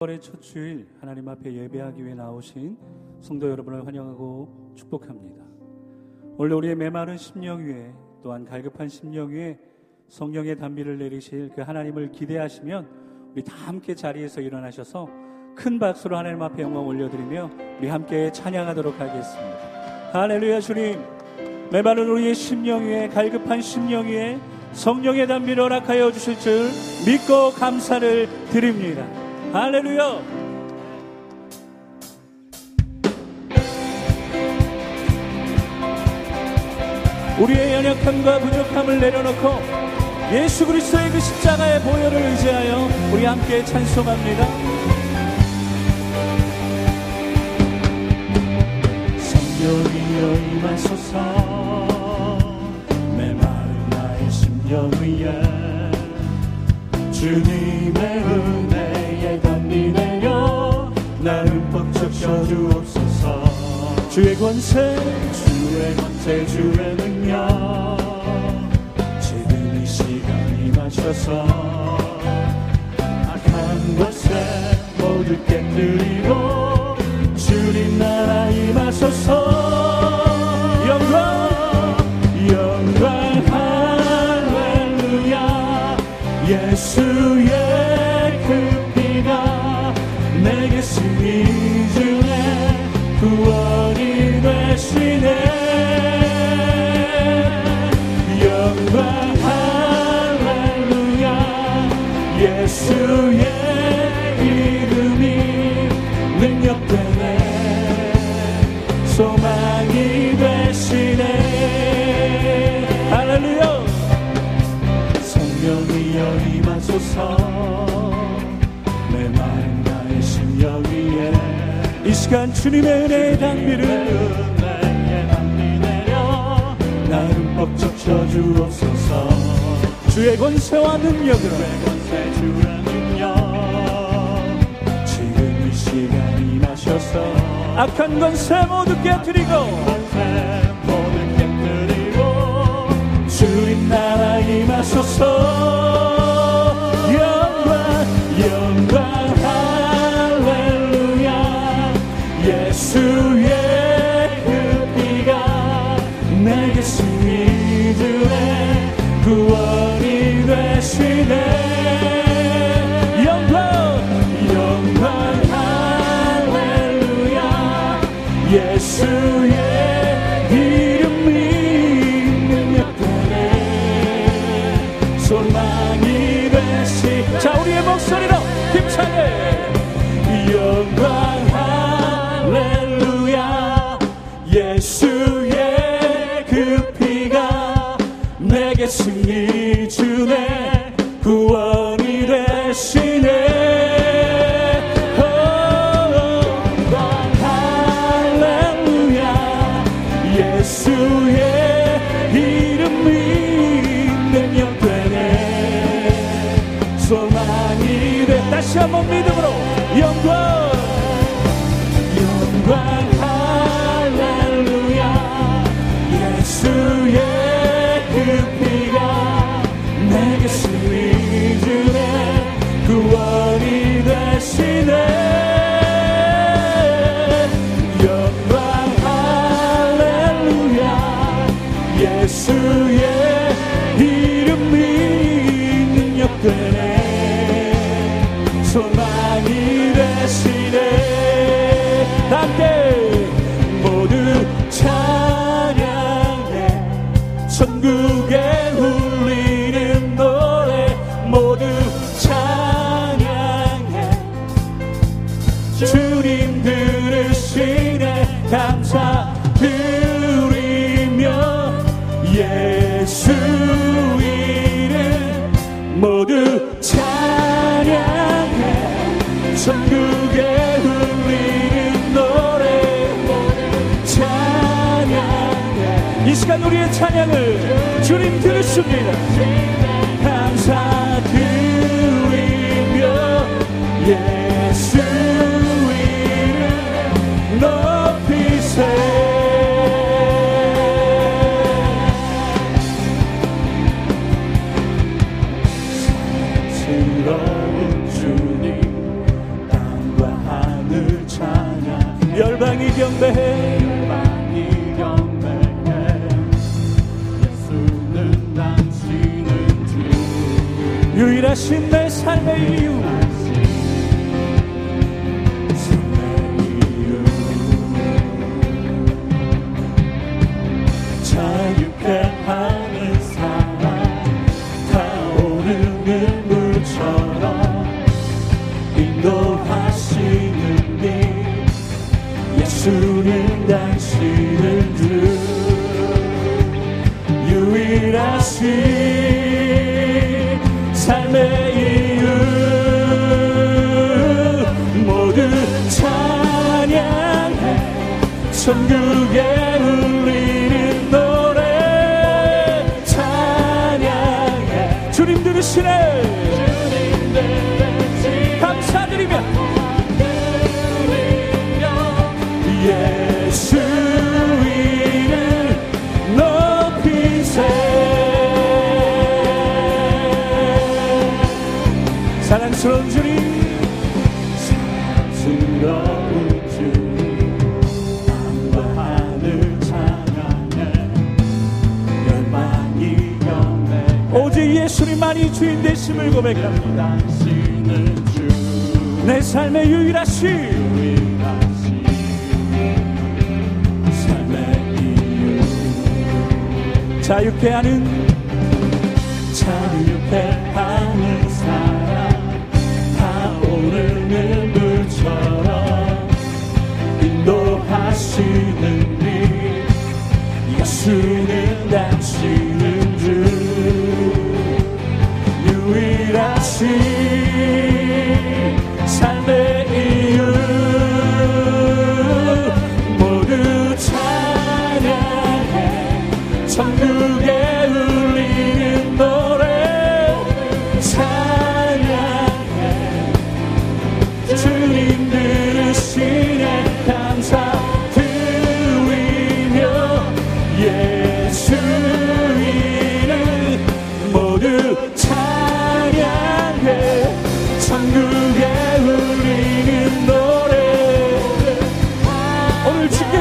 월의 첫 주일 하나님 앞에 예배하기 위해 나오신 성도 여러분을 환영하고 축복합니다. 오늘 우리의 메마른 심령 위에 또한 갈급한 심령 위에 성령의 단비를 내리실 그 하나님을 기대하시면 우리 다 함께 자리에서 일어나셔서 큰 박수로 하나님 앞에 영광 올려드리며 우리 함께 찬양하도록 하겠습니다. 할렐루야 주님 메마른 우리의 심령 위에 갈급한 심령 위에 성령의 단비를 허락하여 주실 줄 믿고 감사를 드립니다. 할렐루야! 우리의 연약함과 부족함을 내려놓고 예수 그리스도의 그 십자가의 보혈을 의지하여 우리 함께 찬송합니다. 성령이여 임하소서 메마른 나의 심령 위에 주님의 내려 나를 벅적 펴주옵소서. 주의 권세 주의 권세 주의 능력. 지금 이 시간 임하셔서 악한 것에 모두 깨뜨리고 주님 나라 임하소서 영광 영광 할렐루야. 예수의 주님의 은혜의 단비를 나를 벅적 쳐주옵소서. 주의 권세와 능력으로 권세 주의 능력. 지금 이 시간 임하셔서 악한 권세 모두 깨뜨리고 권세 모두 깨뜨리고 주님 나라 임하소서. 영광 영광 예수의 그 피가 내게 승리 주네 구원이 되시네 주네. 구원이 되시네 시간 우리의 찬양을 주님 들으십니다. 감사 드리며 예수 이름 높 주 유일하신 내 삶의 이유 천국에 울리는 노래. 찬양해. 주님 들으시네. 감사드리며. 예수 이름 높이세. 사랑스러운 주님 예수님만이 주인 되심을 고백합니다. 내 삶의 유일하신 자유케 하는 자유케 하는 사랑 타오르는 물처럼 인도하시는 님 예수는 당신 유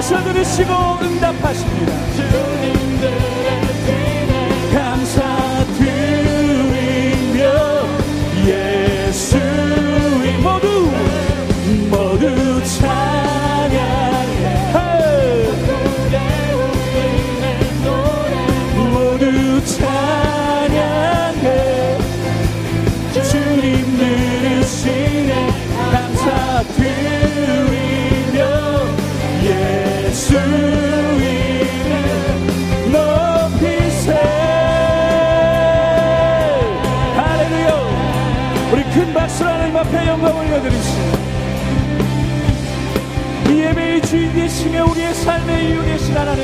오늘 주께서 들으시고 응답하십니다 우리의 삶의 이유 되신 하나님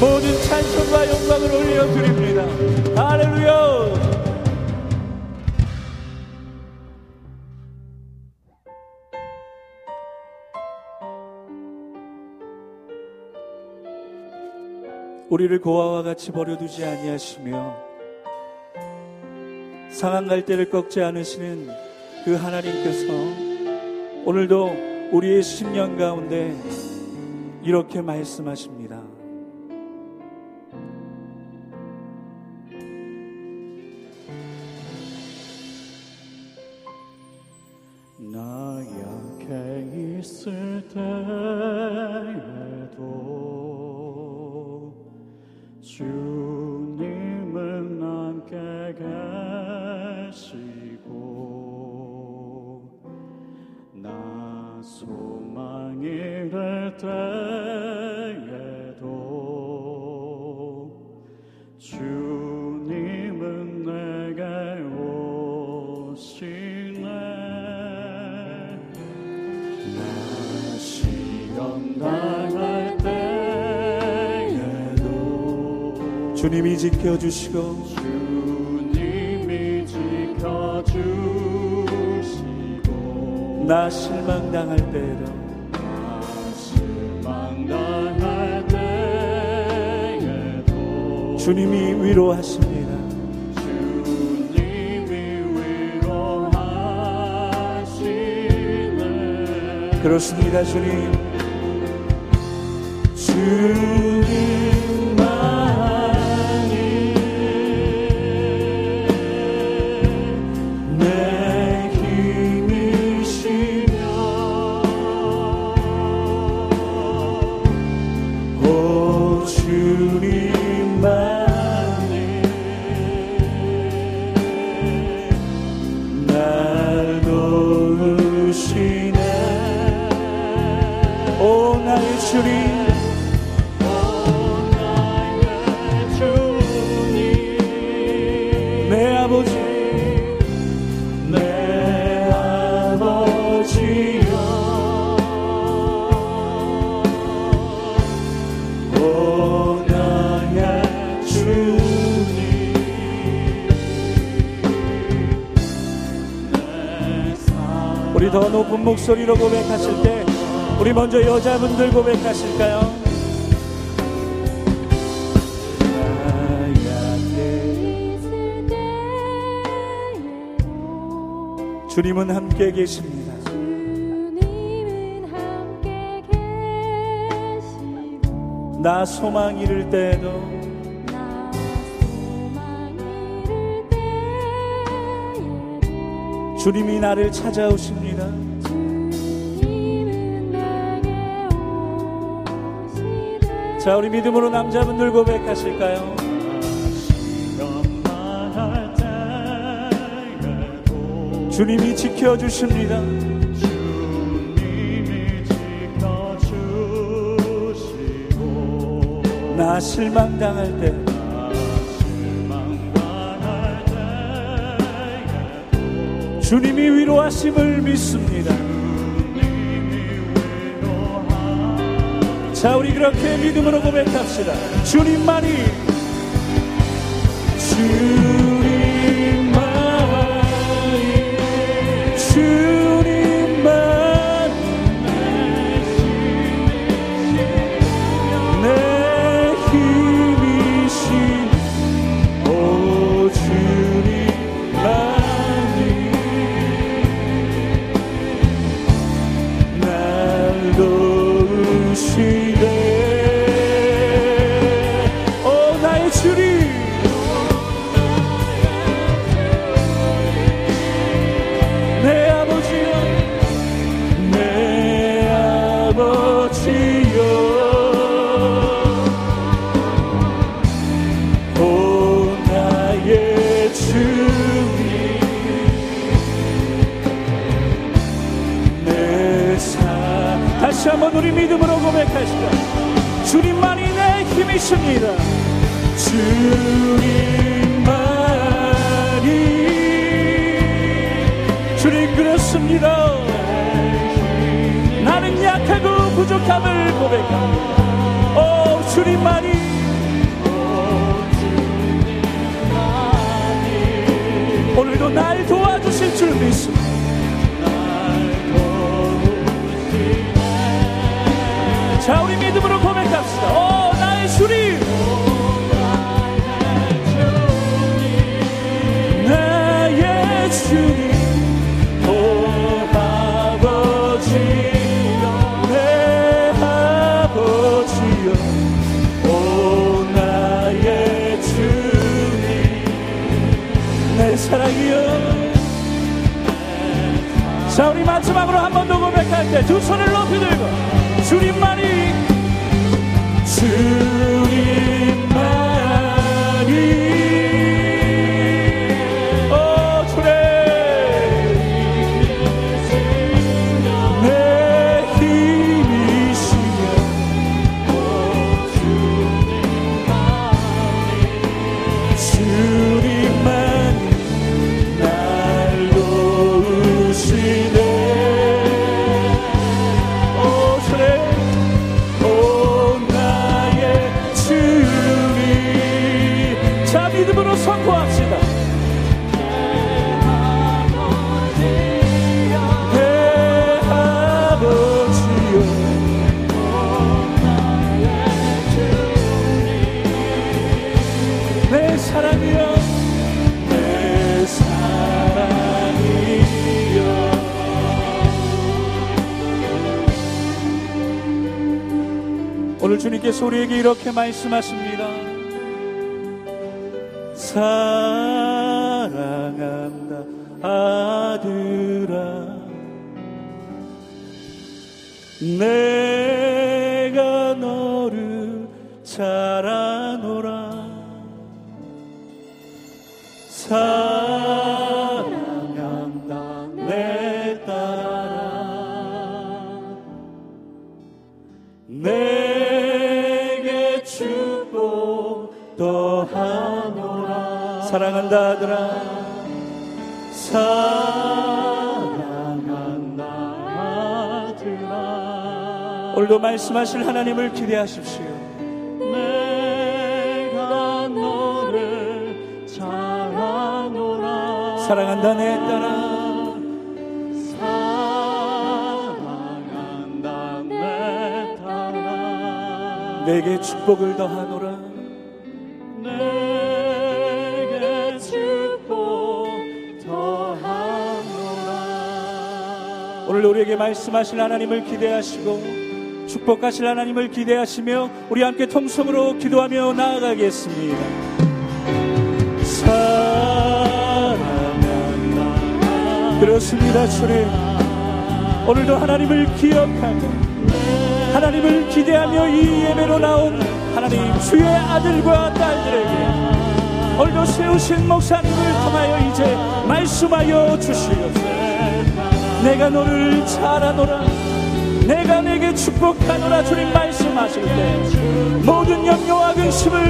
모든 찬송과 영광을 올려드립니다. 할렐루야. 우리를 고아와 같이 버려두지 아니하시며 상한 갈대를 꺾지 않으시는 그 하나님께서 오늘도 우리의 심령 가운데 이렇게 말씀하십니다. 나 약해 있을 때에도 주 주님이 지켜주시고 주님이 지켜주시고 나 실망당할 때에도 나 실망 당할 때에도 주님이 위로하십니다. 주님 이 위로하시네 그렇습니다 주님. 우리 더 높은 목소리로 고백하실 때 우리 먼저 여자분들 고백하실까요? 주님은 함께 계십니다. 나 소망 잃을 때도 주님이 나를 찾아오십니다. 자, 우리 믿음으로 남자분들 고백하실까요? 주님이 지켜주십니다. 나 실망당할 때 주님이 위로하심을 믿습니다. 자, 우리 그렇게 믿음으로 고백합시다. 주님만이 부족함을 고백합니다. 오 주님만이 주님께서 우리에게 이렇게 말씀하십니다. 사랑한다 아들아 내가 너를 잘아 오늘도 말씀하실 하나님을 기대하십시오. 내가 너를 잘 아노라. 사랑한다 내 딸아. 사랑한다 내 딸아. 내게 축복을 더하노라. 내게 축복 더하노라. 오늘 우리에게 말씀하실 하나님을 기대하시고 축복하실 하나님을 기대하시며 우리 함께 통성으로 기도하며 나아가겠습니다. 사랑한다. 그렇습니다, 주님. 오늘도 하나님을 기억하고 하나님을 기대하며 이 예배로 나온 하나님 주의 아들과 딸들에게 오늘도 세우신 목사님을 통하여 이제 말씀하여 주시옵소서. 내가 너를 잘하노라 내가 내게 축복하노라 주님 말씀하실 때 모든 염려와 근심을